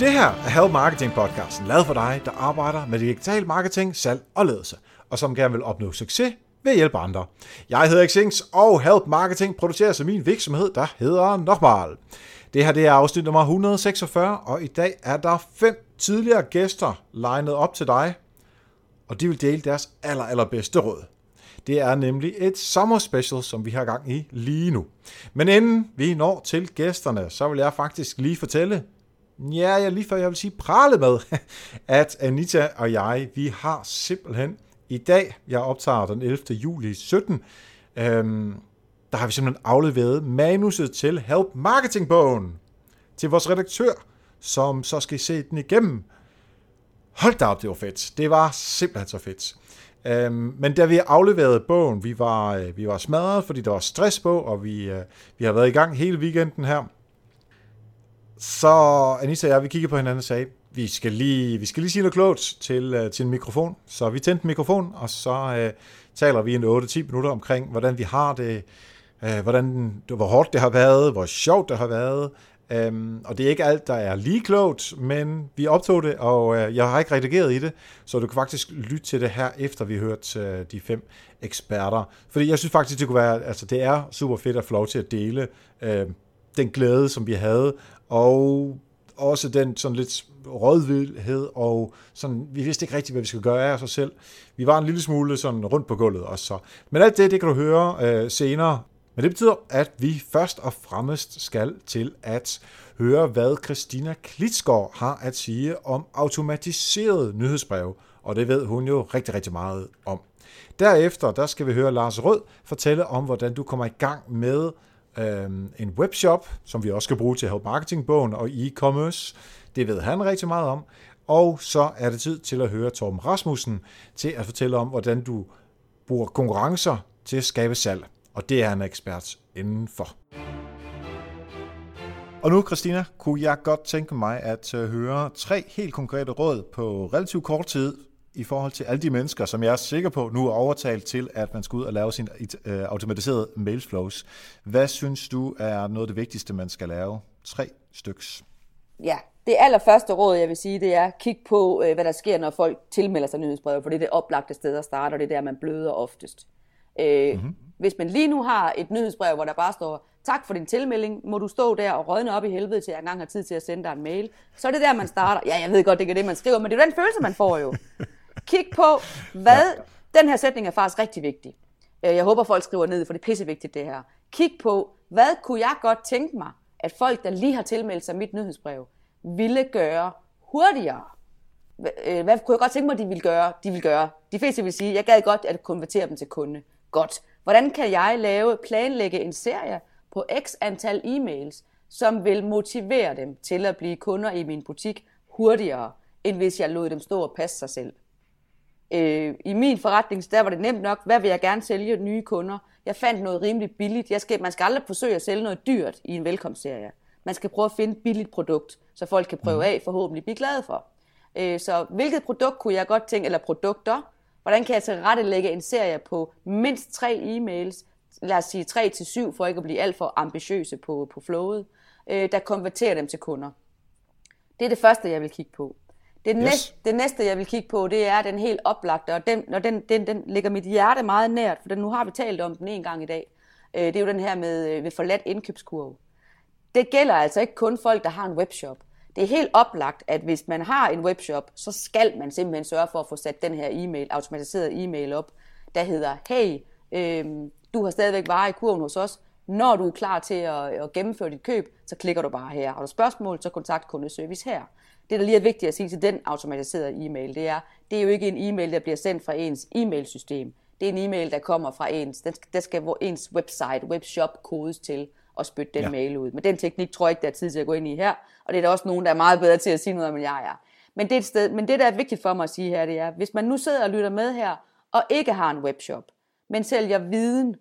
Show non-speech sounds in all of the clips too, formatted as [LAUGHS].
Det her er Help Marketing podcasten, lavet for dig, der arbejder med digital marketing, salg og ledelse, og som gerne vil opnå succes ved at hjælpe andre. Jeg hedder Xings, og Help Marketing producerer så min virksomhed, der hedder Nokmal. Det her det er afsnit nummer 146, og i dag er der fem tidligere gæster legnet op til dig, og de vil dele deres aller, allerbedste råd. Det er nemlig et sommerspecial, som vi har gang i lige nu. Men inden vi når til gæsterne, så vil jeg faktisk lige fortælle, ja, jeg lige før jeg vil sige prale med, [LAUGHS] at Anita og jeg, vi har simpelthen i dag, jeg optager den 11. juli 17, øhm, der har vi simpelthen afleveret manuset til Help Marketing-bogen til vores redaktør, som så skal se den igennem. Hold da op, det var fedt. Det var simpelthen så fedt. Øhm, men da vi afleverede bogen, vi var, øh, vi var smadret, fordi der var stress på, og vi, øh, vi har været i gang hele weekenden her. Så Anita og jeg, vi kiggede på hinanden og sagde, vi skal lige, vi skal lige sige noget klogt til, øh, til en mikrofon. Så vi tændte mikrofon, og så øh, taler vi en 8-10 minutter omkring, hvordan vi har det, øh, hvordan, hvor hårdt det har været, hvor sjovt det har været, Øhm, og det er ikke alt, der er lige klogt, men vi optog det, og øh, jeg har ikke redigeret i det, så du kan faktisk lytte til det her, efter vi har hørt øh, de fem eksperter. Fordi jeg synes faktisk, det kunne være, altså det er super fedt at få lov til at dele øh, den glæde, som vi havde, og også den sådan lidt rådvildhed, og sådan, vi vidste ikke rigtigt, hvad vi skulle gøre af os selv. Vi var en lille smule sådan rundt på gulvet også så. Men alt det, det kan du høre øh, senere men det betyder, at vi først og fremmest skal til at høre, hvad Christina Klitsgaard har at sige om automatiseret nyhedsbrev, og det ved hun jo rigtig, rigtig meget om. Derefter der skal vi høre Lars Rød fortælle om, hvordan du kommer i gang med øh, en webshop, som vi også skal bruge til at have marketingbogen og e-commerce. Det ved han rigtig meget om. Og så er det tid til at høre Torben Rasmussen til at fortælle om, hvordan du bruger konkurrencer til at skabe salg og det er han ekspert indenfor. Og nu, Christina, kunne jeg godt tænke mig at øh, høre tre helt konkrete råd på relativt kort tid i forhold til alle de mennesker, som jeg er sikker på nu er overtalt til, at man skal ud og lave sin øh, automatiserede mailflows. Hvad synes du er noget af det vigtigste, man skal lave? Tre styks. Ja, det allerførste råd, jeg vil sige, det er kig på, øh, hvad der sker, når folk tilmelder sig nyhedsbrevet, for det er det oplagte sted at starte, og det er der, man bløder oftest. mm-hmm. Hvis man lige nu har et nyhedsbrev, hvor der bare står, tak for din tilmelding, må du stå der og rådne op i helvede, til jeg engang har tid til at sende dig en mail. Så er det der, man starter. Ja, jeg ved godt, det er det, man skriver, men det er den følelse, man får jo. [LAUGHS] Kig på, hvad... Den her sætning er faktisk rigtig vigtig. Øh, jeg håber, folk skriver ned, for det er pissevigtigt, det her. Kig på, hvad kunne jeg godt tænke mig, at folk, der lige har tilmeldt sig mit nyhedsbrev, ville gøre hurtigere. Øh, hvad kunne jeg godt tænke mig, de ville gøre? De vil gøre. De fleste vil sige, jeg gad godt at konvertere dem til kunde. Godt. Hvordan kan jeg lave, planlægge en serie på x antal e-mails, som vil motivere dem til at blive kunder i min butik hurtigere, end hvis jeg lod dem stå og passe sig selv. Øh, I min forretning, der var det nemt nok, hvad vil jeg gerne sælge nye kunder? Jeg fandt noget rimelig billigt. Jeg skal, man skal aldrig forsøge at sælge noget dyrt i en velkomstserie. Man skal prøve at finde et billigt produkt, så folk kan prøve mhm. af, forhåbentlig blive glade for. Øh, så hvilket produkt kunne jeg godt tænke, eller produkter, Hvordan kan jeg tilrettelægge en serie på mindst tre e-mails, lad os sige 3 til 7, for ikke at blive alt for ambitiøse på, på flowet, øh, der konverterer dem til kunder. Det er det første, jeg vil kigge på. Det, yes. næste, det næste, jeg vil kigge på, det er den helt oplagte, og den, og den, den, den ligger mit hjerte meget nært, for den, nu har vi talt om den en gang i dag. Øh, det er jo den her med øh, ved forladt indkøbskurve. Det gælder altså ikke kun folk, der har en webshop det er helt oplagt, at hvis man har en webshop, så skal man simpelthen sørge for at få sat den her e-mail, automatiseret e-mail op, der hedder, hey, øh, du har stadigvæk varer i kurven hos os. Når du er klar til at, at gennemføre dit køb, så klikker du bare her. Har du spørgsmål, så kontakt kundeservice her. Det, der lige er vigtigt at sige til den automatiserede e-mail, det er, det er jo ikke en e-mail, der bliver sendt fra ens e-mailsystem. Det er en e-mail, der kommer fra ens, der skal ens website, webshop kodes til og spytte den ja. mail ud. Men den teknik tror jeg ikke, der er tid til at gå ind i her, og det er der også nogen, der er meget bedre til at sige noget om, end jeg er. Men det, er et sted, men det, der er vigtigt for mig at sige her, det er, hvis man nu sidder og lytter med her, og ikke har en webshop, men sælger viden,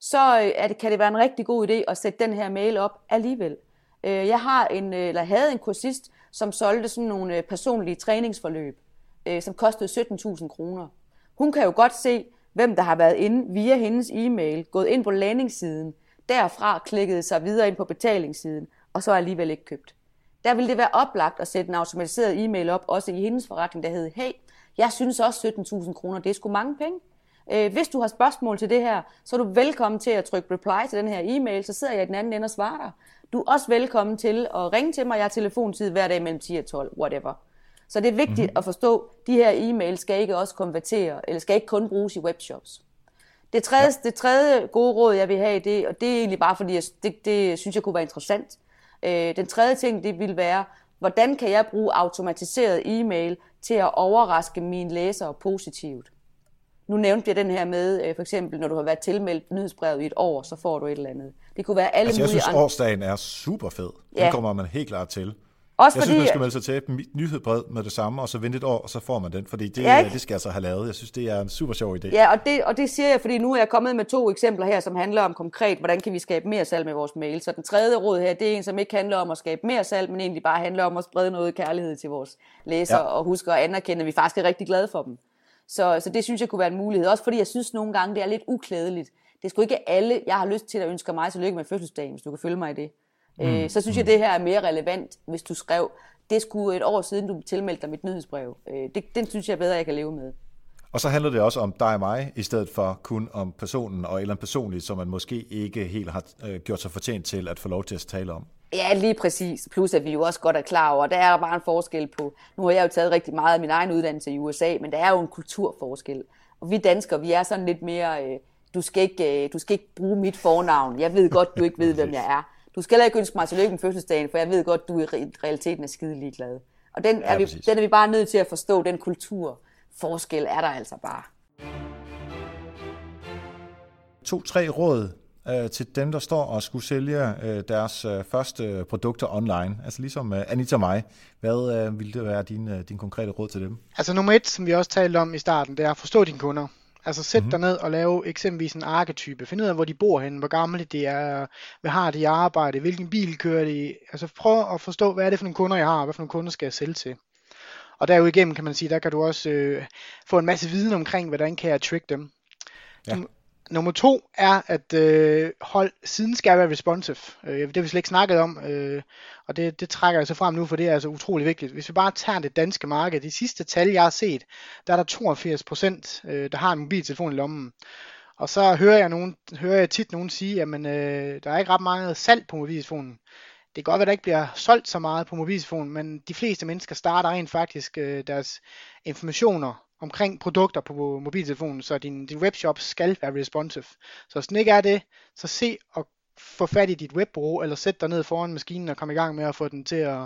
så øh, er det, kan det være en rigtig god idé at sætte den her mail op alligevel. Øh, jeg har en, øh, eller havde en kursist, som solgte sådan nogle øh, personlige træningsforløb, øh, som kostede 17.000 kroner. Hun kan jo godt se, hvem der har været inde via hendes e-mail, gået ind på landingssiden, derfra klikket sig videre ind på betalingssiden, og så alligevel ikke købt. der ville det være oplagt at sætte en automatiseret e-mail op, også i hendes forretning, der hedder, hey, jeg synes også 17.000 kroner, det er sgu mange penge. Øh, hvis du har spørgsmål til det her, så er du velkommen til at trykke reply til den her e-mail, så sidder jeg i den anden ende og svarer dig. Du er også velkommen til at ringe til mig. Jeg har telefontid hver dag mellem 10 og 12, whatever. Så det er vigtigt mm-hmm. at forstå, at de her e-mails skal ikke også konvertere, eller skal ikke kun bruges i webshops. Det tredje, ja. det tredje gode råd, jeg vil have, det, og det er egentlig bare fordi, jeg, det, det synes jeg kunne være interessant. Øh, den tredje ting, det vil være, hvordan kan jeg bruge automatiseret e-mail til at overraske mine læsere positivt? Nu nævnte jeg den her med, øh, for eksempel, når du har været tilmeldt nyhedsbrevet i et år, så får du et eller andet. Det kunne være alle altså, jeg mulige synes, årsdagen er super fed. Ja. Den kommer man helt klart til. Også jeg fordi, synes, man skal melde sig til nyhedsbrev med det samme, og så vente et år, og så får man den, fordi det, ja, det skal jeg så have lavet. Jeg synes, det er en super sjov idé. Ja, og det, og det siger jeg, fordi nu er jeg kommet med to eksempler her, som handler om konkret, hvordan kan vi skabe mere salg med vores mail. Så den tredje råd her, det er en, som ikke handler om at skabe mere salg, men egentlig bare handler om at sprede noget kærlighed til vores læsere, ja. og huske at anerkende, at vi faktisk er rigtig glade for dem. Så, så det synes jeg kunne være en mulighed. Også fordi jeg synes nogle gange, det er lidt uklædeligt. Det er sgu ikke alle, jeg har lyst til at ønske mig tillykke med fødselsdagen, hvis du kan følge mig i det. Mm. Øh, så synes jeg, mm. det her er mere relevant, hvis du skrev, det skulle et år siden, du tilmeldte dig mit nyhedsbrev. Øh, det, den synes jeg bedre, jeg kan leve med. Og så handler det også om dig og mig, i stedet for kun om personen og eller personligt, som man måske ikke helt har øh, gjort sig fortjent til at få lov til at tale om. Ja, lige præcis. Plus at vi jo også godt er klar over, der er bare en forskel på, nu har jeg jo taget rigtig meget af min egen uddannelse i USA, men der er jo en kulturforskel. Og vi danskere, vi er sådan lidt mere, øh, du, skal ikke, øh, du skal ikke bruge mit fornavn. Jeg ved godt, du ikke ved, hvem jeg er. Du skal heller ikke ønske mig tillykke med fødselsdagen, for jeg ved godt, du i realiteten er skide ligeglad. Og den, ja, er vi, den er vi bare nødt til at forstå, den kulturforskel er der altså bare. To-tre råd øh, til dem, der står og skulle sælge øh, deres øh, første produkter online. Altså ligesom øh, Anita og mig. Hvad øh, ville det være din, øh, din konkrete råd til dem? Altså nummer et, som vi også talte om i starten, det er at forstå dine kunder. Altså sæt mm-hmm. dig ned og lave eksempelvis en arketype. Find ud af, hvor de bor henne, hvor gamle de er, hvad har de i arbejde, hvilken bil kører de. Altså prøv at forstå, hvad er det for nogle kunder, jeg har, hvad for nogle kunder skal jeg sælge til. Og derudigennem kan man sige, der kan du også øh, få en masse viden omkring, hvordan kan jeg trick dem. Ja. Nummer to er, at øh, hold, siden skal være responsive. Øh, det har vi slet ikke snakket om, øh, og det, det trækker jeg så frem nu, for det er altså utrolig vigtigt. Hvis vi bare tager det danske marked, de sidste tal, jeg har set, der er der 82 procent, øh, der har en mobiltelefon i lommen. Og så hører jeg, nogen, hører jeg tit nogen sige, at øh, der er ikke ret meget salg på mobiltelefonen. Det kan godt være, at der ikke bliver solgt så meget på mobiltelefonen, men de fleste mennesker starter rent faktisk øh, deres informationer omkring produkter på mobiltelefonen, så din, din webshop skal være responsive. Så hvis den ikke er det, så se og få fat i dit webbureau, eller sæt dig ned foran maskinen og kom i gang med at få den til at,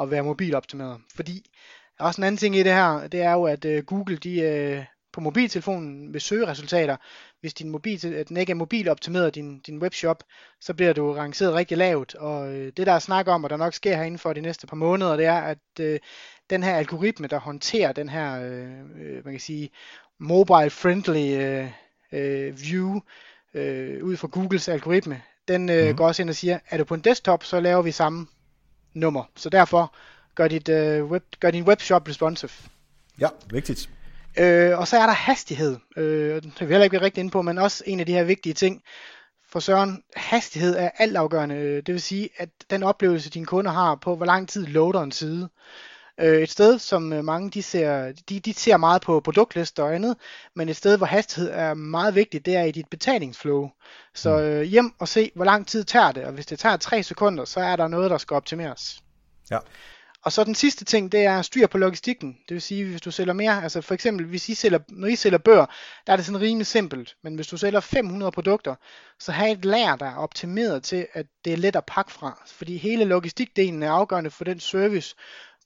at være mobiloptimeret. Fordi også en anden ting i det her, det er jo, at øh, Google de, øh, på mobiltelefonen vil søge resultater. Hvis din mobil, at den ikke er mobiloptimeret, din, din webshop, så bliver du rangeret rigtig lavt. Og øh, det der er snak om, og der nok sker herinde for de næste par måneder, det er, at øh, den her algoritme, der håndterer den her, øh, man kan sige, mobile friendly øh, øh, view øh, ud fra Googles algoritme, den øh, mm. går også ind og siger, er du på en desktop, så laver vi samme nummer. Så derfor gør, dit, øh, web, gør din webshop responsive. Ja, vigtigt. Øh, og så er der hastighed. Øh, det vil jeg heller ikke rigtig inde på, men også en af de her vigtige ting. For Søren, hastighed er altafgørende. Det vil sige, at den oplevelse, dine kunder har på, hvor lang tid loader en side. Øh, et sted, som øh, mange de ser, de, de ser meget på produktlister og andet, men et sted, hvor hastighed er meget vigtigt, det er i dit betalingsflow. Så mm. øh, hjem og se, hvor lang tid tager det, og hvis det tager 3 sekunder, så er der noget, der skal optimeres. Ja. Og så den sidste ting, det er styr på logistikken. Det vil sige, hvis du sælger mere, altså for eksempel, hvis I sælger, når I sælger bøger, der er det sådan rimelig simpelt. Men hvis du sælger 500 produkter, så have et lager, der er optimeret til, at det er let at pakke fra. Fordi hele logistikdelen er afgørende for den service,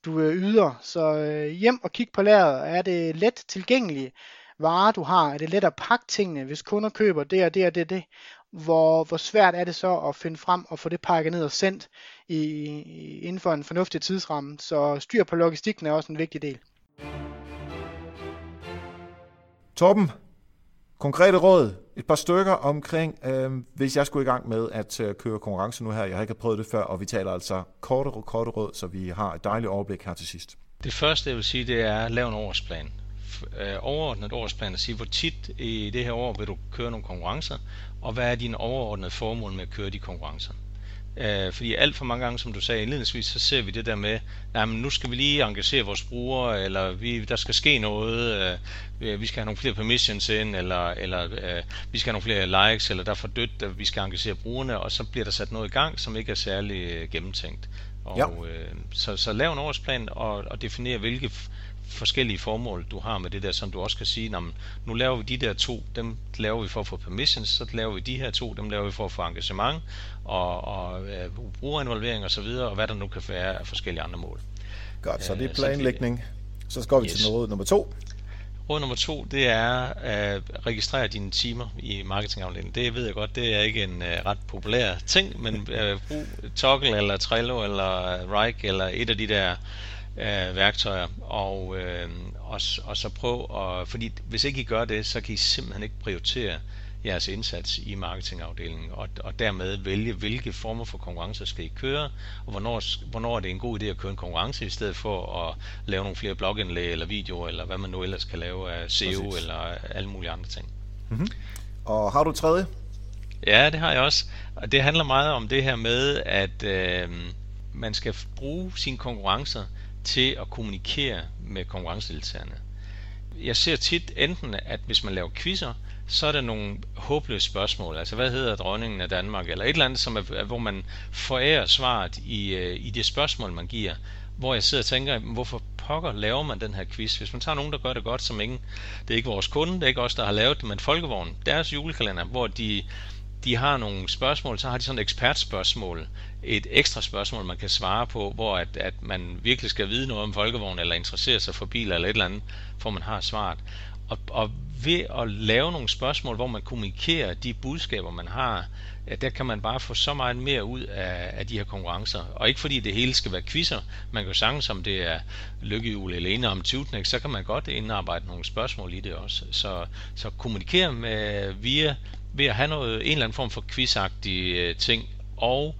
du øh, yder. Så øh, hjem og kig på lageret. Er det let tilgængelige varer, du har? Er det let at pakke tingene, hvis kunder køber det og det og det det? Hvor, hvor svært er det så at finde frem og få det pakket ned og sendt i, i, inden for en fornuftig tidsramme? Så styr på logistikken er også en vigtig del. Torben, Konkrete råd, et par stykker omkring, øh, hvis jeg skulle i gang med at øh, køre konkurrence nu her. Jeg har ikke prøvet det før, og vi taler altså korte, korte råd, så vi har et dejligt overblik her til sidst. Det første, jeg vil sige, det er at lave en årsplan. Øh, overordnet årsplan at sige, hvor tit i det her år vil du køre nogle konkurrencer, og hvad er dine overordnede formål med at køre de konkurrencer. Øh, fordi alt for mange gange, som du sagde indledningsvis, så ser vi det der med, nej, men nu skal vi lige engagere vores brugere, eller vi, der skal ske noget, øh, vi skal have nogle flere permissions ind, eller, eller øh, vi skal have nogle flere likes, eller der er for dødt, at vi skal engagere brugerne, og så bliver der sat noget i gang, som ikke er særlig øh, gennemtænkt. Og, ja. øh, så, så lav en årsplan og, og definere, hvilke forskellige formål, du har med det der, som du også kan sige, nu laver vi de der to, dem laver vi for at få permissions, så laver vi de her to, dem laver vi for at få engagement og, og uh, brugerinvolvering osv., og, og hvad der nu kan være af forskellige andre mål. Godt, så det er planlægning. Så går vi yes. til råd nummer to. Råd nummer to, det er at registrere dine timer i marketingafdelingen. Det ved jeg godt, det er ikke en uh, ret populær ting, men uh, brug Toggle eller Trello eller Rike eller et af de der øh, værktøjer, og, øh, og, og så prøv at, fordi hvis ikke I gør det, så kan I simpelthen ikke prioritere jeres indsats i marketingafdelingen, og, og dermed vælge, hvilke former for konkurrencer skal I køre, og hvornår, hvornår er det en god idé at køre en konkurrence, i stedet for at lave nogle flere blogindlæg eller videoer, eller hvad man nu ellers kan lave af SEO Præcis. eller alle mulige andre ting. Mm-hmm. Og har du tredje? Ja, det har jeg også. Og det handler meget om det her med, at øh, man skal bruge sine konkurrencer til at kommunikere med konkurrencedeltagerne. Jeg ser tit enten, at hvis man laver quizzer, så er der nogle håbløse spørgsmål. Altså, hvad hedder dronningen af Danmark? Eller et eller andet, som er, hvor man forærer svaret i, øh, i det spørgsmål, man giver. Hvor jeg sidder og tænker, hvorfor pokker laver man den her quiz? Hvis man tager nogen, der gør det godt, som ingen, det er ikke vores kunde, det er ikke os, der har lavet det, men Folkevogn, deres julekalender, hvor de de har nogle spørgsmål, så har de sådan et ekspertspørgsmål, et ekstra spørgsmål, man kan svare på, hvor at, at man virkelig skal vide noget om folkevogn, eller interessere sig for biler, eller et eller andet, for man har svaret. Og, og ved at lave nogle spørgsmål, hvor man kommunikerer de budskaber, man har, ja, der kan man bare få så meget mere ud af, af de her konkurrencer. Og ikke fordi det hele skal være quizzer. Man kan jo sagtens, om det er lykkehjul eller ene om Tutnik, så kan man godt indarbejde nogle spørgsmål i det også. Så, så kommunikere med via ved at have noget, en eller anden form for quizagtige øh, ting, og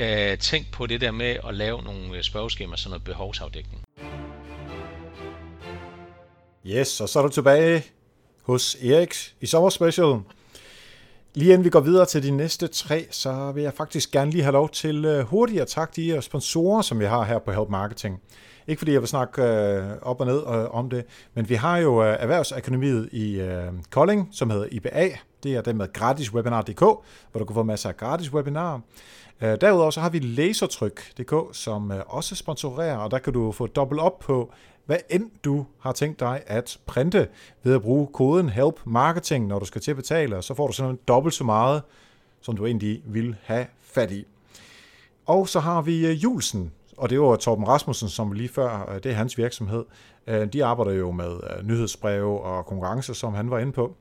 øh, tænk på det der med at lave nogle øh, spørgeskemaer, sådan noget behovsafdækning. Yes, og så er du tilbage hos Erik i sommerspecial. Lige inden vi går videre til de næste tre, så vil jeg faktisk gerne lige have lov til øh, hurtigt at takke de øh, sponsorer, som vi har her på Help Marketing. Ikke fordi jeg vil snakke øh, op og ned øh, om det, men vi har jo øh, Erhvervsakademiet i øh, Kolding, som hedder IBA. Det er den med gratiswebinar.dk, hvor du kan få masser af gratis webinarer. Øh, derudover så har vi lasertryk.dk, som øh, også sponsorerer, og der kan du få dobbelt op på, hvad end du har tænkt dig at printe ved at bruge koden HELP MARKETING, når du skal til at betale, og så får du sådan dobbelt så meget, som du egentlig vil have fat i. Og så har vi øh, Julsen, og det var Torben Rasmussen, som lige før, det er hans virksomhed. De arbejder jo med nyhedsbreve og konkurrencer, som han var inde på,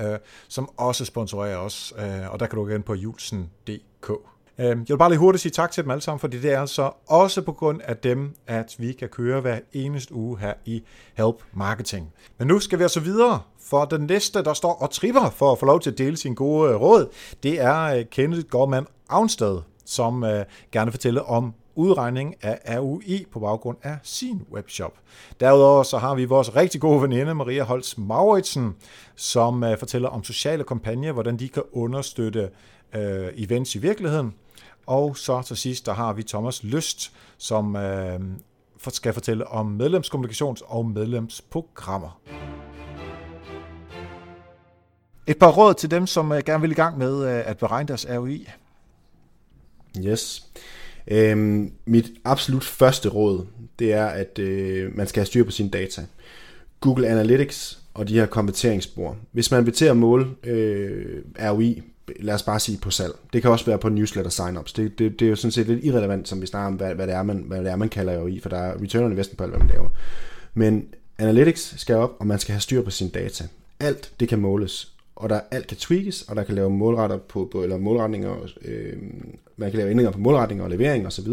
Øh, som også sponsorerer os, øh, og der kan du gå ind på julsen.dk. Øh, jeg vil bare lige hurtigt sige tak til dem alle sammen, fordi det er altså også på grund af dem, at vi kan køre hver eneste uge her i Help Marketing. Men nu skal vi altså videre, for den næste, der står og tripper for at få lov til at dele sin gode råd, det er Kenneth Gorman Avnsted, som gerne fortæller om udregning af ROI på baggrund af sin webshop. Derudover så har vi vores rigtig gode veninde Maria Holtz Mauritsen, som øh, fortæller om sociale kampagner, hvordan de kan understøtte øh, events i virkeligheden. Og så til sidst, der har vi Thomas Lyst, som øh, skal fortælle om medlemskommunikations- og medlemsprogrammer. Et par råd til dem, som øh, gerne vil i gang med øh, at beregne deres ROI. Yes. Øhm, mit absolut første råd, det er, at øh, man skal have styr på sine data. Google Analytics og de her konverteringsspor. Hvis man vil til at måle øh, ROI, lad os bare sige på salg. Det kan også være på newsletter signups. Det, det, det er jo sådan set lidt irrelevant, som vi snakker om, hvad, hvad, det, er, man, hvad det er, man kalder ROI, for der er return on investment på alt, hvad man laver. Men Analytics skal op, og man skal have styr på sine data. Alt det kan måles, og der alt kan tweakes, og der kan lave målretter på, på eller målretninger, øh, man kan lave ændringer på målretninger og levering osv.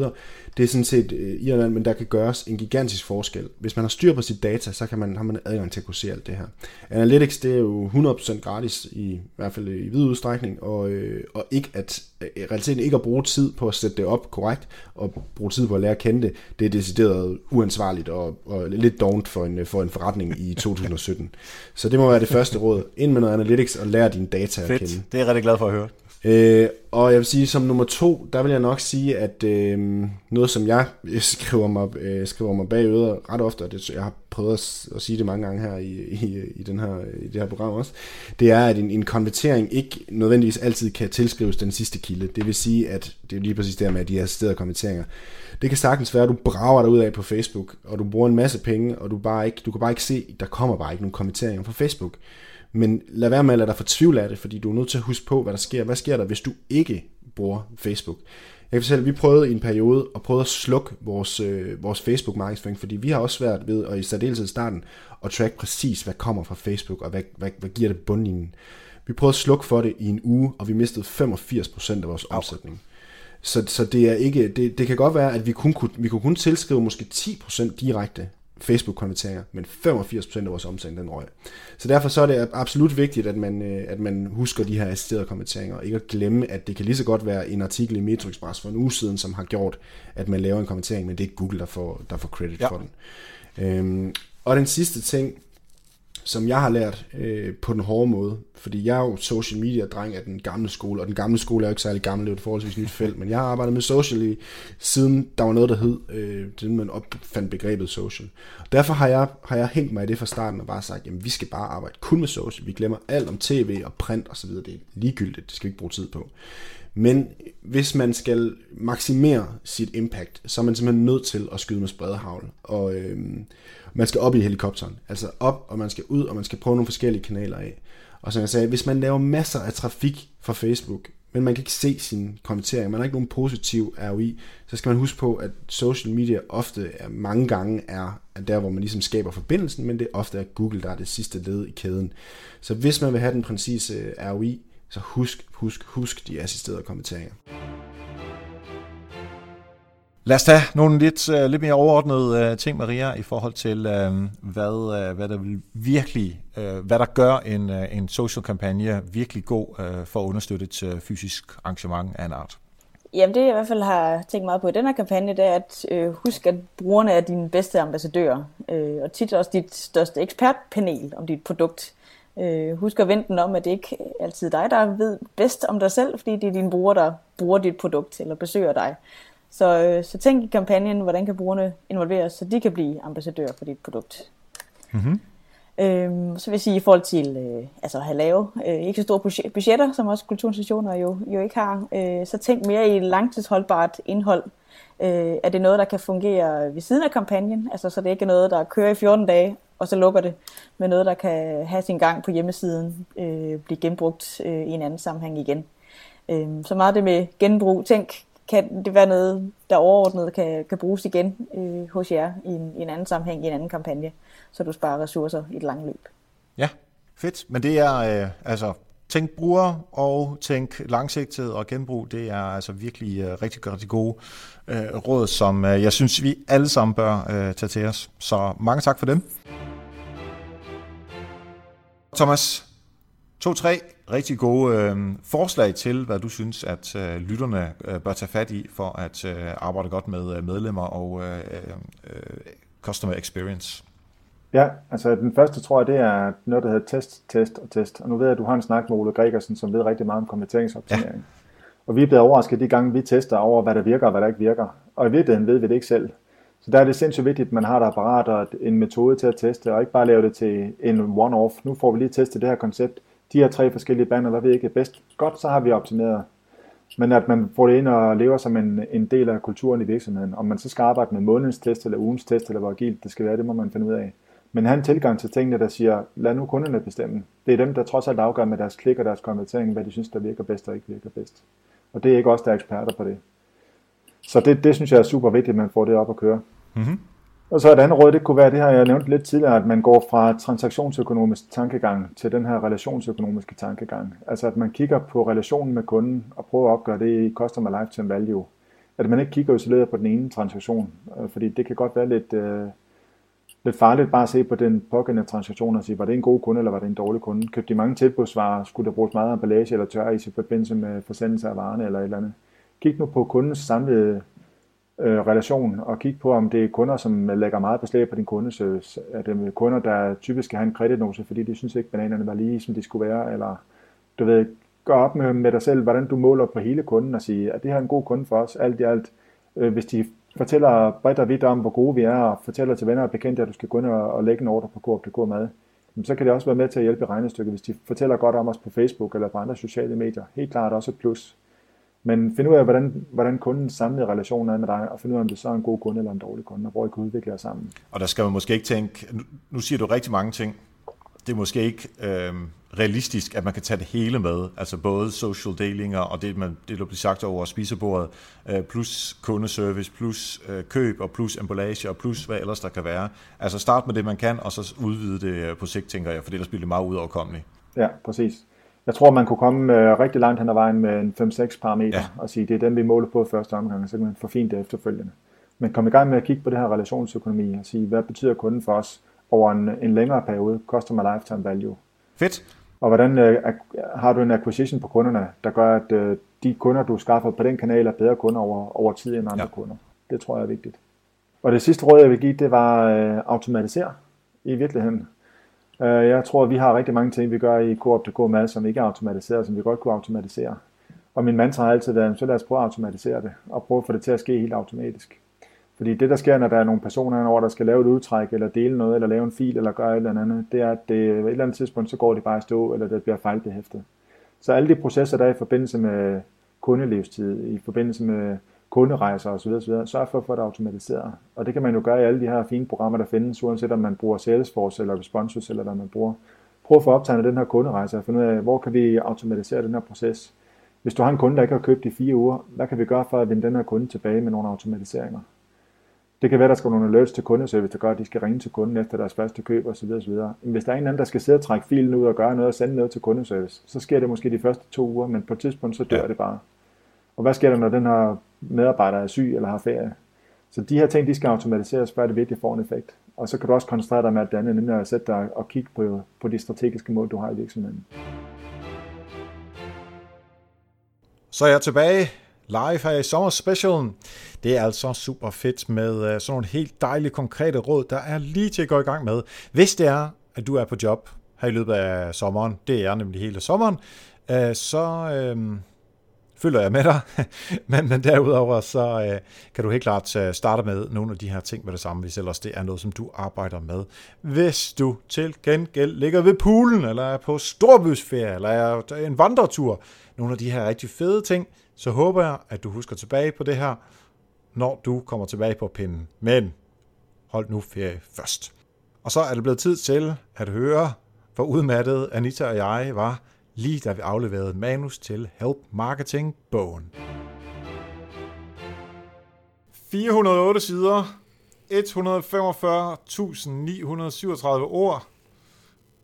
Det er sådan set øh, irrelevant, men der kan gøres en gigantisk forskel. Hvis man har styr på sit data, så kan man, har man adgang til at kunne se alt det her. Analytics, det er jo 100% gratis, i, i hvert fald i vid udstrækning, og, øh, og ikke at, øh, realiteten ikke at bruge tid på at sætte det op korrekt, og bruge tid på at lære at kende det, det er decideret uansvarligt og, og lidt dovent for en, for en forretning i [LAUGHS] 2017. så det må være det første råd. Ind med noget analytics og lær dine data Fedt. at kende. Det er jeg rigtig glad for at høre. Øh, og jeg vil sige, som nummer to, der vil jeg nok sige, at øh, noget, som jeg øh, skriver mig, øh, skriver mig bag øret ret ofte, og det, jeg har prøvet at, at sige det mange gange her i, i, i, den her, i det her program også, det er, at en, en konvertering ikke nødvendigvis altid kan tilskrives den sidste kilde. Det vil sige, at det er lige præcis det med, at de assisterede konverteringer. Det kan sagtens være, at du brager dig ud af på Facebook, og du bruger en masse penge, og du, bare ikke, du kan bare ikke se, der kommer bare ikke nogen konverteringer fra Facebook. Men lad være med at lade dig fortvivle af det, fordi du er nødt til at huske på, hvad der sker. Hvad sker der, hvis du ikke bruger Facebook? Jeg kan fortælle, at vi prøvede i en periode at prøve at slukke vores, øh, vores Facebook-markedsføring, fordi vi har også svært ved, og i særdeleshed i starten, at track præcis, hvad kommer fra Facebook, og hvad, hvad, hvad giver det bundlinjen. Vi prøvede at slukke for det i en uge, og vi mistede 85% af vores omsætning. Så, så det, er ikke, det, det kan godt være, at vi kun kunne, vi kunne kun tilskrive måske 10% direkte Facebook-konverteringer, men 85% af vores omsætning den røg. Så derfor så er det absolut vigtigt, at man, øh, at man husker de her assisterede konverteringer, og ikke at glemme, at det kan lige så godt være en artikel i Metro Express for en uge siden, som har gjort, at man laver en konvertering, men det er ikke Google, der får, der får credit ja. for den. Øhm, og den sidste ting, som jeg har lært øh, på den hårde måde, fordi jeg er jo social media dreng af den gamle skole, og den gamle skole er jo ikke særlig gammel, det er jo et forholdsvis nyt felt, men jeg har arbejdet med social i, siden der var noget, der hed, øh, siden man opfandt begrebet social. Derfor har jeg, har jeg hængt mig i det fra starten og bare sagt, jamen vi skal bare arbejde kun med social, vi glemmer alt om tv og print osv., det er ligegyldigt, det skal vi ikke bruge tid på. Men hvis man skal maksimere sit impact, så er man simpelthen nødt til at skyde med spredehavl. Og øh, man skal op i helikopteren. Altså op, og man skal ud, og man skal prøve nogle forskellige kanaler af. Og som jeg sagde, hvis man laver masser af trafik fra Facebook, men man kan ikke se sin kommenteringer, man har ikke nogen positiv ROI, så skal man huske på, at social media ofte er mange gange er, er der, hvor man ligesom skaber forbindelsen, men det er ofte er Google, der er det sidste led i kæden. Så hvis man vil have den præcise øh, ROI, så husk, husk, husk de assisterede kommenteringer. Lad os tage nogle lidt, uh, lidt mere overordnede uh, ting, Maria, i forhold til, uh, hvad, uh, hvad der vil virkelig, uh, hvad der gør en, uh, en social kampagne virkelig god uh, for at understøtte et uh, fysisk arrangement af en art. Jamen det jeg i hvert fald har tænkt meget på i den her kampagne, det er at øh, husk, at brugerne er dine bedste ambassadører, øh, og tit også dit største ekspertpanel om dit produkt. Øh, husk at vente den om, at det ikke altid er dig, der ved bedst om dig selv, fordi det er dine brugere, der bruger dit produkt eller besøger dig. Så, øh, så tænk i kampagnen, hvordan kan brugerne involveres, så de kan blive ambassadører for dit produkt. Mm-hmm. Øhm, så vil jeg sige, i forhold til øh, altså at have lave, øh, ikke så store budgetter, som også kulturinstitutioner jo, jo ikke har, øh, så tænk mere i langtidsholdbart indhold. Øh, er det noget, der kan fungere ved siden af kampagnen, altså så det ikke er noget, der kører i 14 dage, og så lukker det, med noget, der kan have sin gang på hjemmesiden, øh, blive genbrugt øh, i en anden sammenhæng igen. Øh, så meget det med genbrug. Tænk, kan det være noget, der overordnet kan, kan bruges igen øh, hos jer i en, i en anden sammenhæng, i en anden kampagne, så du sparer ressourcer i et langt løb. Ja, fedt. Men det er øh, altså tænk bruger og tænk langsigtet og genbrug. Det er altså virkelig uh, rigtig, rigtig gode uh, råd, som uh, jeg synes, vi alle sammen bør uh, tage til os. Så mange tak for dem. Thomas, to-tre rigtig gode øh, forslag til, hvad du synes, at øh, lytterne øh, bør tage fat i for at øh, arbejde godt med øh, medlemmer og øh, øh, customer experience. Ja, altså den første tror jeg, det er noget, der hedder test, test og test. Og nu ved jeg, at du har en snak med Ole Gregersen, som ved rigtig meget om konverteringsoptimering. Ja. Og vi er blevet overrasket de gange, vi tester over, hvad der virker og hvad der ikke virker. Og i virkeligheden ved vi det ikke selv. Så der er det sindssygt vigtigt, at man har et apparat og en metode til at teste, og ikke bare lave det til en one-off. Nu får vi lige testet det her koncept de her tre forskellige bander, hvad vi ikke er bedst. Godt, så har vi optimeret. Men at man får det ind og lever som en, en del af kulturen i virksomheden. Om man så skal arbejde med månedens test, eller ugens test, eller hvor agilt det skal være, det må man finde ud af. Men have en tilgang til tingene, der siger, lad nu kunderne bestemme. Det er dem, der trods alt afgør med deres klik og deres konvertering, hvad de synes, der virker bedst og ikke virker bedst. Og det er ikke os, der er eksperter på det. Så det, det synes jeg er super vigtigt, at man får det op at køre. Mm-hmm. Og så et andet råd, det kunne være det her, jeg nævnte lidt tidligere, at man går fra transaktionsøkonomisk tankegang til den her relationsøkonomiske tankegang. Altså at man kigger på relationen med kunden og prøver at opgøre det i customer lifetime value. At man ikke kigger isoleret på den ene transaktion, øh, fordi det kan godt være lidt, øh, lidt farligt bare at se på den pågældende transaktion og sige, var det en god kunde eller var det en dårlig kunde? Købte de mange tilbudsvarer? Skulle der bruges meget emballage eller tør i forbindelse med forsendelse af varerne eller et eller andet? Kig nu på kundens samlede øh, relation og kig på, om det er kunder, som lægger meget beslag på din kundeservice. Øh, er det kunder, der typisk skal have en kreditnose, fordi de synes ikke, bananerne var lige, som de skulle være, eller du ved, gå op med, med dig selv, hvordan du måler på hele kunden og sige, at det her er en god kunde for os, alt i alt. Øh, hvis de fortæller bredt og vidt om, hvor gode vi er, og fortæller til venner og bekendte, at du skal gå ind og, og lægge en ordre på Coop.dk mad, så kan det også være med til at hjælpe i regnestykket, hvis de fortæller godt om os på Facebook eller på andre sociale medier. Helt klart også et plus. Men find ud af, hvordan, hvordan kundens samlede relation er med dig, og find ud af, om det så er en god kunde eller en dårlig kunde, og hvor I kan udvikle jer sammen. Og der skal man måske ikke tænke, nu, nu siger du rigtig mange ting, det er måske ikke øh, realistisk, at man kan tage det hele med, altså både social delinger og det, man, det der bliver sagt over spisebordet, øh, plus kundeservice, plus øh, køb og plus emballage og plus hvad ellers der kan være. Altså start med det, man kan, og så udvide det øh, på sigt, tænker jeg, for det ellers bliver det meget udoverkommeligt. Ja, præcis. Jeg tror, man kunne komme øh, rigtig langt hen ad vejen med en 5-6 parametre ja. og sige, det er den, vi måler på første omgang, og så kan man forfine det efterfølgende. Men kom i gang med at kigge på det her relationsøkonomi og sige, hvad betyder kunden for os over en, en længere periode, customer lifetime value. Fedt. Og hvordan øh, har du en acquisition på kunderne, der gør, at øh, de kunder, du skaffer på den kanal, er bedre kunder over, over tid end andre ja. kunder. Det tror jeg er vigtigt. Og det sidste råd, jeg vil give, det var øh, automatisere i virkeligheden. Øh, jeg tror, at vi har rigtig mange ting, vi gør i Coop.dk Mad, som ikke er automatiseret, som vi godt kunne automatisere. Og min mantra har altid været, så lad os prøve at automatisere det, og prøve at få det til at ske helt automatisk. Fordi det, der sker, når der er nogle personer over, der skal lave et udtræk, eller dele noget, eller lave en fil, eller gøre et eller andet, det er, at det, et eller andet tidspunkt, så går det bare i stå, eller det bliver fejlbehæftet. Så alle de processer, der er i forbindelse med kundelivstid, i forbindelse med kunderejser osv., osv. sørg for at få det automatiseret. Og det kan man jo gøre i alle de her fine programmer, der findes, uanset om man bruger Salesforce eller Responsus, eller hvad man bruger. Prøv at få optegnet den her kunderejse og finde ud af, hvor kan vi automatisere den her proces. Hvis du har en kunde, der ikke har købt i fire uger, hvad kan vi gøre for at vinde den her kunde tilbage med nogle automatiseringer? Det kan være, der skal nogle alerts til kundeservice, der gør, at de skal ringe til kunden efter deres første køb osv. osv. Hvis der er en anden, der skal sidde og trække filen ud og gøre noget og sende noget til kundeservice, så sker det måske de første to uger, men på et tidspunkt så dør ja. det bare. Og hvad sker der, når den her medarbejder er syg eller har ferie? Så de her ting, de skal automatiseres, før det virkelig får en effekt. Og så kan du også koncentrere dig med at danne, nemlig at sætte dig og kigge på, på de strategiske mål, du har i virksomheden. Så er jeg tilbage live her i sommerspecialen. Det er altså super fedt med øh, sådan nogle helt dejlige konkrete råd, der er lige til at gå i gang med. Hvis det er, at du er på job her i løbet af sommeren, det er nemlig hele sommeren, øh, så øh, følger jeg med dig. [LAUGHS] men, men derudover så øh, kan du helt klart øh, starte med nogle af de her ting med det samme, hvis ellers det er noget, som du arbejder med. Hvis du til gengæld ligger ved poolen, eller er på storbysferie, eller er en vandretur, nogle af de her rigtig fede ting, så håber jeg, at du husker tilbage på det her, når du kommer tilbage på pinden. Men hold nu ferie først. Og så er det blevet tid til at høre, hvor udmattet Anita og jeg var, lige da vi afleverede manus til Help Marketing bogen. 408 sider, 145.937 ord,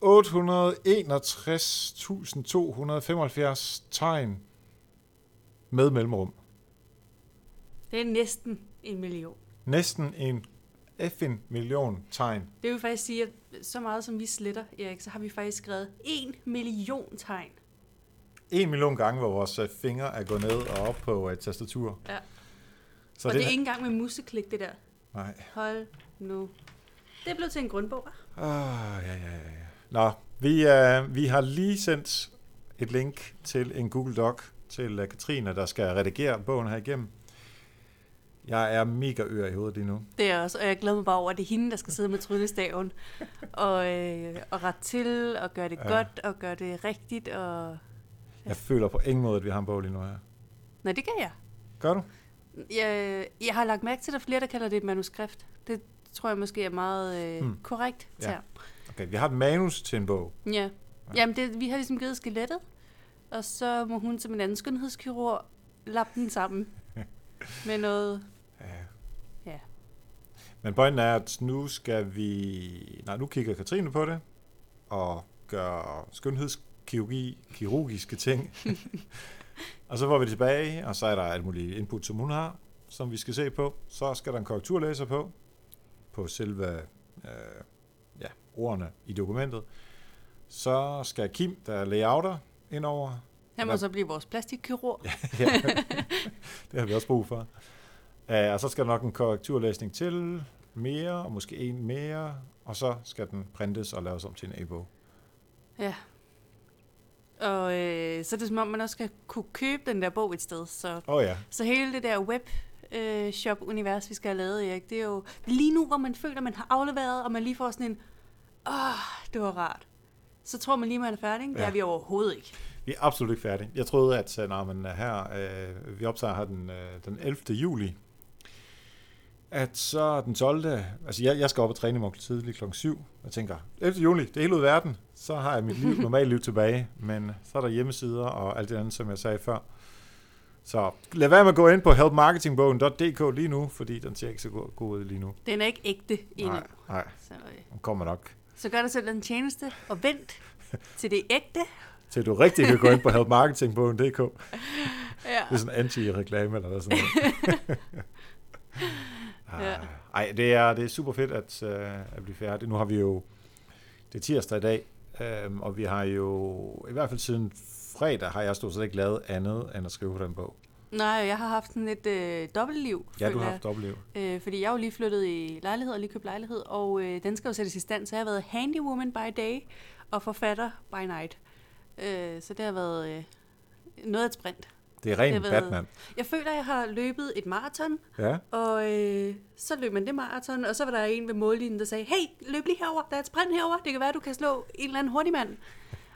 861.275 tegn med mellemrum. Det er næsten en million. Næsten en effing million tegn. Det vil faktisk sige, at så meget som vi sletter, Erik, så har vi faktisk skrevet en million tegn. En million gange, hvor vores øh, fingre er gået ned og op på et tastatur. Ja. Så og det, det er ikke engang med museklik, det der. Nej. Hold nu. Det er blevet til en grundbog? Ah, ja, ja, ja. Nå, vi, uh, vi har lige sendt et link til en Google Doc til uh, Katrine, der skal redigere bogen her igennem. Jeg er mega ør i hovedet lige nu. Det er også, og jeg glæder mig bare over, at det er hende, der skal sidde med tryllestaven og, øh, og rette til, og gøre det ja. godt, og gøre det rigtigt. Og, ja. Jeg føler på ingen måde, at vi har en bog lige nu her. Nej, det gør jeg. Gør du? Jeg, jeg har lagt mærke til, at der er flere, der kalder det et manuskript. Det tror jeg måske er meget øh, hmm. korrekt. Ja. Okay, vi har et manus til en bog. Ja. ja. Jamen, det, vi har ligesom givet skelettet, og så må hun som en anden skønhedskirurg lappe den sammen [LAUGHS] med noget... Ja. ja. Men pointen er, at nu skal vi... Nej, nu kigger Katrine på det, og gør skønhedskirurgi, kirurgiske ting. [LAUGHS] og så får vi det tilbage, og så er der alt muligt input, som hun har, som vi skal se på. Så skal der en korrekturlæser på, på selve øh, ja, ordene i dokumentet. Så skal Kim, der er layouter, ind over. Han må så blive vores plastikkirurg. [LAUGHS] ja, det har vi også brug for. Uh, og så skal der nok en korrekturlæsning til, mere, og måske en mere, og så skal den printes og laves om til en e-bog. Ja. Og øh, så er det som om, man også skal kunne købe den der bog et sted. Så, oh, ja. så hele det der web øh, shop-univers, vi skal have lavet, Erik, det er jo lige nu, hvor man føler, man har afleveret, og man lige får sådan en, åh, det var rart. Så tror man lige, man er færdig. Det Ja. er vi overhovedet ikke. Vi er absolut ikke færdige. Jeg troede, at øh, når man er her, øh, vi optager her den, øh, den 11. juli, at så den 12. Altså, jeg, jeg skal op og træne i morgen tidlig klokken 7. Jeg tænker, 11. juli, det er hele ud af verden. Så har jeg mit liv, [LAUGHS] normale liv tilbage. Men så er der hjemmesider og alt det andet, som jeg sagde før. Så lad være med at gå ind på helpmarketingbogen.dk lige nu, fordi den ser ikke så god, god ud lige nu. Den er ikke ægte endnu. Nej, nej, Så, øh, den kommer nok. Så gør dig selv den tjeneste, og vent til det ægte. Til du rigtig kan gå ind på helpmarketingbogen.dk. Ja. Det er sådan en anti-reklame eller sådan noget. Ja. Ej, det er, det er super fedt at, uh, at blive færdig. Nu har vi jo, det er tirsdag i dag, um, og vi har jo, i hvert fald siden fredag, har jeg stort set ikke lavet andet, end at skrive på den bog. Nej, jeg har haft sådan et øh, dobbeltliv. Ja, du har haft dobbeltliv. Øh, fordi jeg er jo lige flyttet i lejlighed og lige købt lejlighed, og øh, den skal jo sættes i stand, så jeg har været handywoman by day og forfatter by night. Øh, så det har været øh, noget af et sprint. Det er ren været- Batman. Jeg føler, at jeg har løbet et maraton, Ja, og øh, så løb man det maraton, og så var der en ved mållinjen, der sagde, hey, løb lige herover, der er et sprint herover, det kan være, du kan slå en eller anden hurtig mand.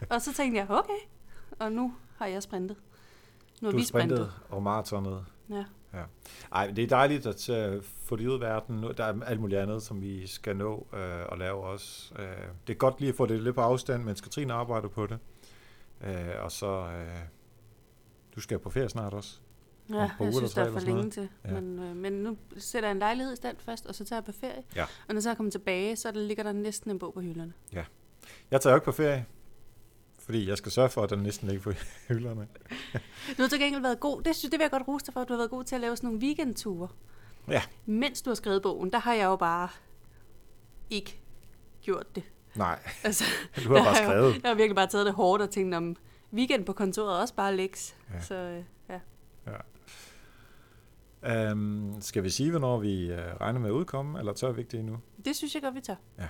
og så tænkte jeg, okay, og nu har jeg sprintet. Nu har du vi har sprintet og maratonet. Ja. Ej, men det er dejligt at uh, få det ud af verden. Der er alt muligt andet, som vi skal nå uh, at lave også. Uh, det er godt lige at få det lidt på afstand, mens Katrine arbejder på det. Uh, og så, uh, du skal på ferie snart også. Ja, par jeg synes, der er for længe til. Ja. Men, øh, men nu sætter jeg en lejlighed i stand først, og så tager jeg på ferie. Ja. Og når så jeg kommer tilbage, så der ligger der næsten en bog på hylderne. Jeg tager jo ikke på ferie, fordi jeg skal sørge for, at den næsten ligger på [LAUGHS] hylderne. Du har til gengæld været god, det, synes, det vil jeg godt rose dig for, at du har været god til at lave sådan nogle weekendture. Ja. Mens du har skrevet bogen, der har jeg jo bare ikke gjort det. Nej, [LAUGHS] Altså, [LAUGHS] du har bare jeg jo- skrevet. Jeg har virkelig bare taget det hårdt og tænkt om weekend på kontoret også bare leks. Ja. Ja. Så øh, ja. Um, skal vi sige, hvornår vi uh, regner med at udkomme, eller tør vi ikke det endnu? Det synes jeg godt, vi tager. Ja.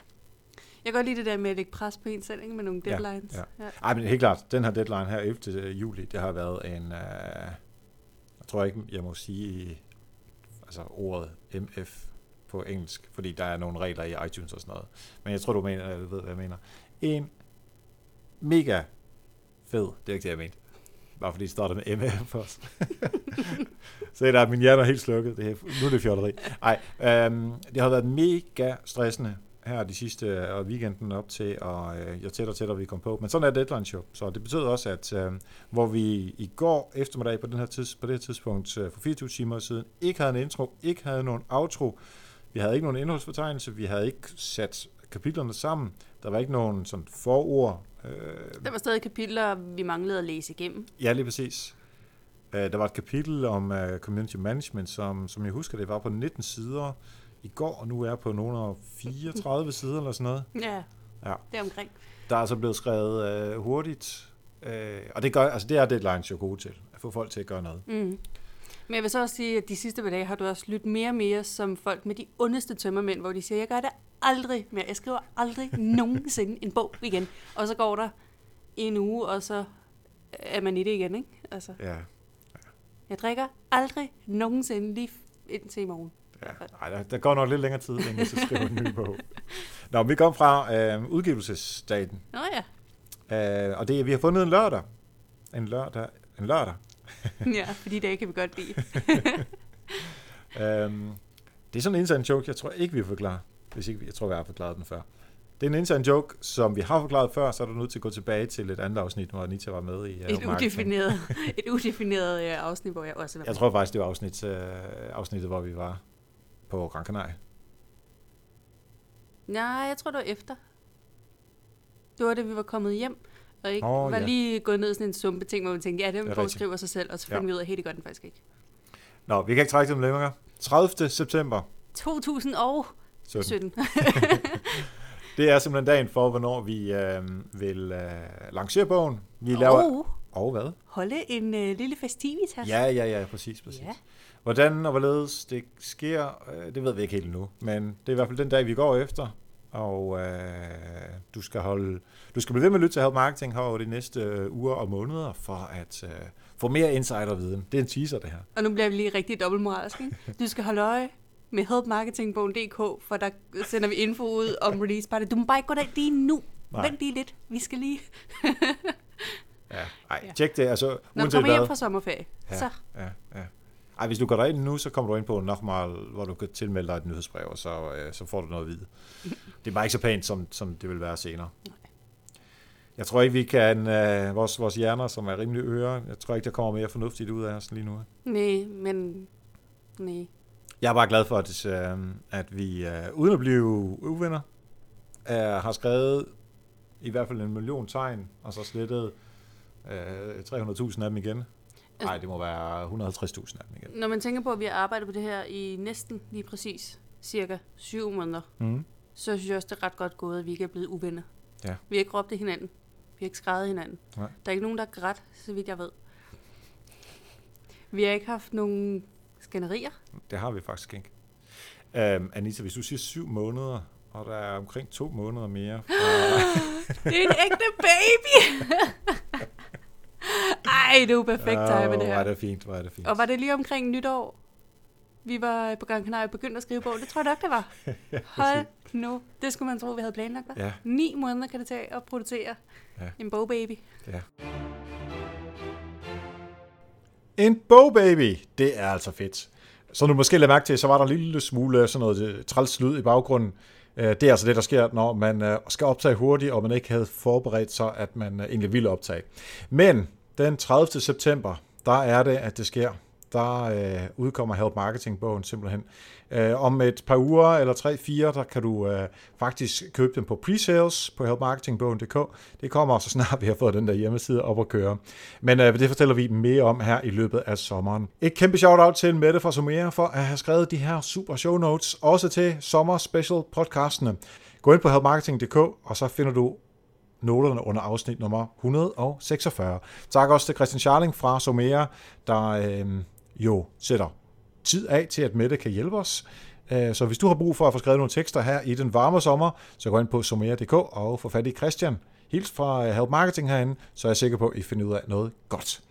Jeg kan godt lide det der med at lægge pres på en selv, ikke? med nogle Ja, deadlines. ja. Ja. Ej, men helt klart, den her deadline her 11. juli, det har været en, uh, jeg tror ikke, jeg må sige altså ordet MF på engelsk, fordi der er nogle regler i iTunes og sådan noget. Men jeg tror, du mener, jeg ved, hvad jeg mener. En mega fed, det er ikke det, jeg mente. Bare fordi det starter med MF [LAUGHS] først. Så der er min hjerte er helt slukket. Det er, nu er det fjolleri. Ej, øhm, det har været mega stressende her de sidste og weekenden op til, og øh, jo tættere og tættere vi kom på. Men sådan er deadline show. Så det betyder også, at øh, hvor vi i går eftermiddag på, den her tids, på det her tidspunkt øh, for 24 timer siden ikke havde en intro, ikke havde nogen outro, vi havde ikke nogen indholdsfortegnelse, vi havde ikke sat kapitlerne sammen, der var ikke nogen sådan forord. Øh, Der var stadig kapitler, vi manglede at læse igennem. Ja, lige præcis. Uh, der var et kapitel om uh, community management, som, som jeg husker, det var på 19 sider i går, og nu er på nogle af [LAUGHS] 34 sider eller sådan noget. Ja, Ja. det er omkring. Der er altså blevet skrevet uh, hurtigt, uh, og det, gør, altså det er deadlines jo gode til, at få folk til at gøre noget. Mm. Men jeg vil så også sige, at de sidste par dage har du også lyttet mere og mere som folk med de ondeste tømmermænd, hvor de siger, jeg gør det aldrig mere. Jeg skriver aldrig [LAUGHS] nogensinde en bog igen. Og så går der en uge, og så er man i det igen, ikke? Altså, Ja, jeg drikker aldrig nogensinde lige indtil i morgen. Ja. Ej, der, der går nok lidt længere tid, inden jeg skal skrive en ny bog. Nå, vi kom fra uh, udgivelsesdagen, Nå ja. uh, og det, vi har fundet en lørdag. En lørdag. En lørdag. [LAUGHS] ja, fordi det kan vi godt lide. [LAUGHS] Øhm, det er sådan en inside joke, jeg tror ikke, vi har forklaret. Hvis ikke, jeg tror, vi har forklaret den før. Det er en inside joke, som vi har forklaret før, så er du nødt til at gå tilbage til et andet afsnit, hvor Anita var med i. uh, Et udefineret, et udefineret øh, afsnit, hvor jeg også var Jeg tror faktisk, det var afsnit, uh, afsnittet, hvor vi var på Gran Canaria. Nej, jeg tror, det var efter. Det var det, vi var kommet hjem, og ikke oh, var ja. lige gået ned i sådan en sumpe ting, hvor man tænkte, ja, Det den er bog rigtigt. skriver sig selv, og så Ja. finder vi ud af, at det gør den faktisk ikke. Nå, vi kan ikke trække dem længere. 30. september 2017. 17. [LAUGHS] Det er simpelthen dagen for, hvornår vi øh, vil øh, lancere bogen. Vi laver... Og Og hvad? holde en øh, lille festivitas. Ja, ja, ja, præcis, præcis. Ja. Hvordan og hvorledes det sker, øh, det ved vi ikke helt endnu. Men det er i hvert fald den dag, vi går efter. og øh, du skal holde, du skal blive ved med at lytte til Help Marketing her over de næste øh, uger og måneder, for at øh, få mere insiderviden. Det er en teaser, det her. Og nu bliver vi lige rigtig dobbeltmoralsk? [LAUGHS] Du skal holde øje med helpmarketingbogen.dk, for der sender vi info ud om release party. Du må bare ikke gå der lige nu. Nej. Vent lige lidt. Vi skal lige... [LAUGHS] Ja, ej, Ja. tjek det, altså Når du kommer hjem fra sommerferie, Ja, så ja, ja. Ej, hvis du går derind nu, så kommer du ind på Nochmal, hvor du kan tilmelde dig et nyhedsbrev, og så, øh, så får du noget at vide. Det er bare ikke så pænt, som, som det vil være senere. Jeg tror ikke, vi kan, øh, vores, vores hjerner, som er rimelig øre, jeg tror ikke, der kommer mere fornuftigt ud af os lige nu. nej, men... Nej. Jeg er bare glad for, at, øh, at vi, øh, uden at blive uvenner, øh, har skrevet i hvert fald en million tegn, og så slettet øh, 300.000 af dem igen. Nej, det må være 150.000 af dem igen. Når man tænker på, at vi har arbejdet på det her i næsten lige præcis cirka syv måneder, Mm. så synes jeg også, det er ret godt gået, at vi ikke er blevet uvenner. Ja. Vi har ikke råbt hinanden. Vi har ikke skrevet hinanden. Nej. Der er ikke nogen, der har grædt, så vidt jeg ved. Vi har ikke haft nogen skænderier. Det har vi faktisk ikke. Um, Anita, hvis du siger syv måneder, og der er omkring to måneder mere. fra- [LAUGHS] Det er en ægte baby! [LAUGHS] Ej, det jo perfekt Åh, time det er her. det fint, er det fint. Og var det lige omkring nytår, vi var på Gran Canaria og begyndte at skrive bog? Det tror jeg nok, det var. [LAUGHS] Hold nu. Det skulle man tro, vi havde planlagt, hva'? Ja. Ni måneder kan det tage at producere Ja. en bogbaby. Ja. En bogbaby, det er altså fedt. Så du måske lade mærke til, så var der en lille smule sådan noget øh, træls lyd i baggrunden. Øh, Det er altså det, der sker, når man øh, skal optage hurtigt, og man ikke havde forberedt sig, at man egentlig ville optage. Men den 30. september, der er det, at det sker. Der øh, udkommer Help Marketing-bogen simpelthen. Øh, om et par uger, eller tre, fire, der kan du øh, faktisk købe den på pre-sales på helpmarketingbogen.dk. Det kommer så snart [LAUGHS] vi har fået den der hjemmeside op at køre. Men øh, det fortæller vi mere om her i løbet af sommeren. Et kæmpe shout-out til Mette fra Sumera for at have skrevet de her super show notes, også til sommer special podcastene. Gå ind på helpmarketing.dk, og så finder du noterne under afsnit nummer 146. Tak også til Christian Charling fra Somera, der øh, jo sætter tid af til, at Mette kan hjælpe os. Øh, så hvis du har brug for at få skrevet nogle tekster her i den varme sommer, så gå ind på somera.dk og få fat i Christian. Hils fra øh, Help Marketing herinde, så er jeg sikker på, at I finder ud af noget godt.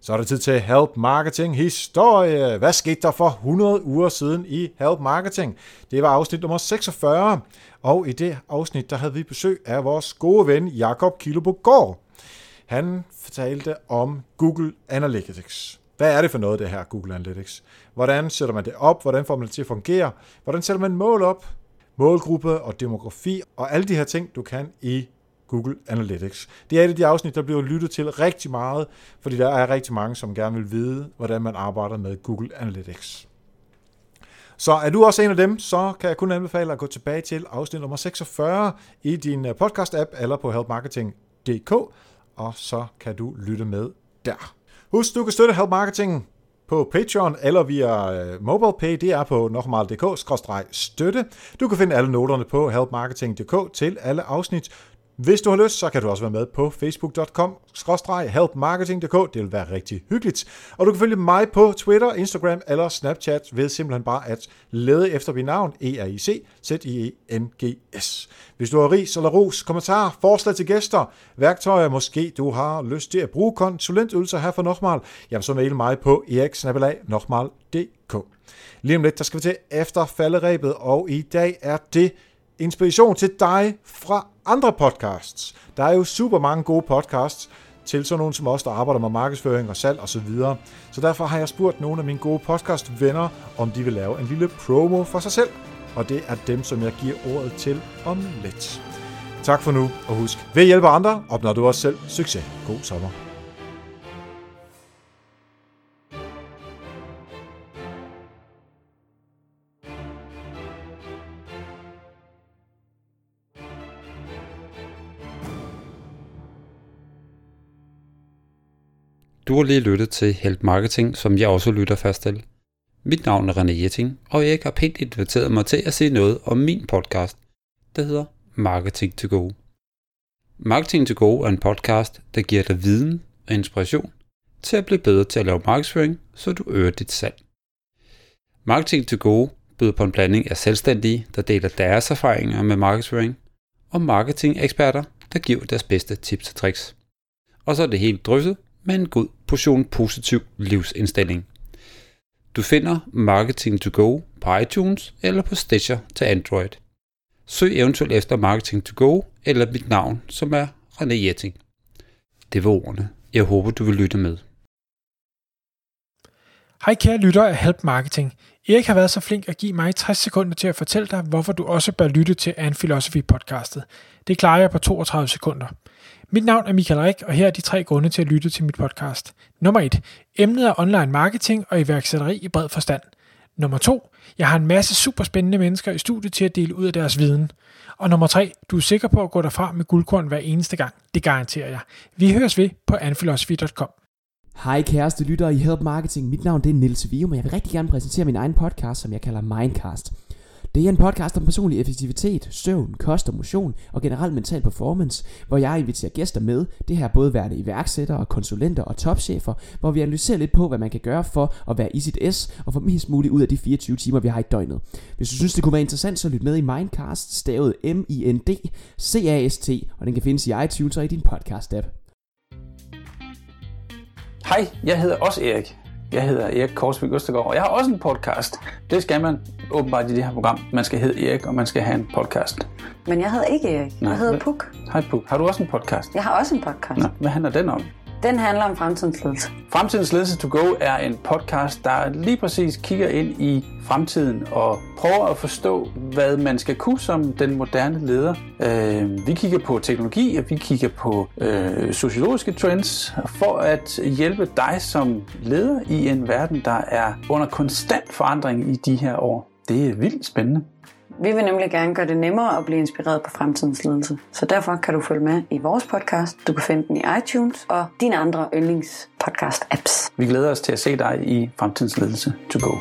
Så er det tid til Help Marketing historie. Hvad skete der for 100 uger siden i Help Marketing? Det var afsnit nummer 46, og i det afsnit, der havde vi besøg af vores gode ven Jakob Kilobogård. Han fortalte om Google Analytics. Hvad er det for noget, det her Google Analytics? Hvordan sætter man det op? Hvordan får man det til at fungere? Hvordan sætter man mål op? Målgruppe og demografi og alle de her ting, du kan i Google Analytics. Det er et af de afsnit, der bliver lyttet til rigtig meget, fordi der er rigtig mange, som gerne vil vide, hvordan man arbejder med Google Analytics. Så er du også en af dem, så kan jeg kun anbefale at gå tilbage til afsnit nummer 46 i din øh, podcast-app eller på helpmarketing.dk, og så kan du lytte med der. Husk, du kan støtte Help Marketing på Patreon eller via øh, MobilePay. Det er på nokmal.dk-støtte. Du kan finde alle noterne på helpmarketing.dk til alle afsnit. Hvis du har lyst, så kan du også være med på facebook.com-helpmarketing.dk. Det vil være rigtig hyggeligt. Og du kan følge mig på Twitter, Instagram eller Snapchat ved simpelthen bare at lede efter mit navn, E-R-I-C, Z-I-E-N-G-S. Hvis du har ris eller ros, kommentarer, forslag til gæster, værktøjer, måske du har lyst til at bruge konsulentydelser her for Nochmal, jamen så mail mig på eriksnabelag.nokmal.dk. Lige om lidt, der skal vi til efter falderæbet, og i dag er det inspiration til dig fra andre podcasts. Der er jo super mange gode podcasts til sådan nogen som os, der arbejder med markedsføring og salg osv. Så, så derfor har jeg spurgt nogle af mine gode podcast-venner, om de vil lave en lille promo for sig selv. Og det er dem, som jeg giver ordet til om lidt. Tak for nu, og husk, ved at hjælpe andre, opnår du også selv succes. God sommer. Du har lige lyttet til Help Marketing, som jeg også lytter fast til. Mit navn er René Jetting, og jeg har pænt inviteret mig til at se noget om min podcast, der hedder Marketing to Go. Marketing to Go er en podcast, der giver dig viden og inspiration til at blive bedre til at lave markedsføring, så du øger dit salg. Marketing to Go byder på en blanding af selvstændige, der deler deres erfaringer med markedsføring, og marketing-eksperter, der giver deres bedste tips og tricks. Og så er det helt drysset med en god portion positiv livsindstilling. Du finder Marketing to Go på iTunes eller på Stitcher til Android. Søg eventuelt efter Marketing to Go eller mit navn, som er René Jetting. Det var ordene. Jeg håber, du vil lytte med. Hej kære lytter af Help Marketing. Erik har været så flink at give mig 60 sekunder til at fortælle dig, hvorfor du også bør lytte til An Philosophy podcastet. Det klarer jeg på 32 sekunder. Mit navn er Michael Rik, og her er de tre grunde til at lytte til mit podcast. Nummer 1. Emnet er online marketing og iværksætteri i bred forstand. Nummer 2. Jeg har en masse super spændende mennesker i studiet til at dele ud af deres viden. Og nummer 3. Du er sikker på at gå derfra med guldkorn hver eneste gang. Det garanterer jeg. Vi høres ved på anphilosophy.com. Hej kæreste lyttere i Help Marketing. Mit navn det er Nils Vium, og jeg vil rigtig gerne præsentere min egen podcast, som jeg kalder Mindcast. Det er en podcast om personlig effektivitet, søvn, kost og motion og generelt mental performance, hvor jeg inviterer gæster med, det her både værende iværksættere, konsulenter og topchefer, hvor vi analyserer lidt på, hvad man kan gøre for at være i sit S og få mest muligt ud af de 24 timer, vi har i døgnet. Hvis du synes, det kunne være interessant, så lyt med i Mindcast, stavet M-I-N-D-C-A-S-T, og den kan findes i iTunes og i din podcast-app. Hej, jeg hedder også Erik. Jeg hedder Erik Korsvig Østergaard, og jeg har også en podcast. Det skal man åbenbart i det her program. Man skal hedde Erik, og man skal have en podcast. Men jeg hedder ikke Erik. Nej, jeg hedder Puk. Hej Puk, har du også en podcast? Jeg har også en podcast. Nå, hvad handler den om? Den handler om fremtidens ledelse. Fremtidens Ledelse to Go er en podcast, der lige præcis kigger ind i fremtiden og prøver at forstå, hvad man skal kunne som den moderne leder. Øh, vi kigger på teknologi, og vi kigger på øh, sociologiske trends for at hjælpe dig som leder i en verden, der er under konstant forandring i de her år. Det er vildt spændende. Vi vil nemlig gerne gøre det nemmere at blive inspireret på fremtidens ledelse. Så derfor kan du følge med i vores podcast. Du kan finde den i iTunes og dine andre yndlingspodcast-apps. Vi glæder os til at se dig i Fremtidens Ledelse to Go.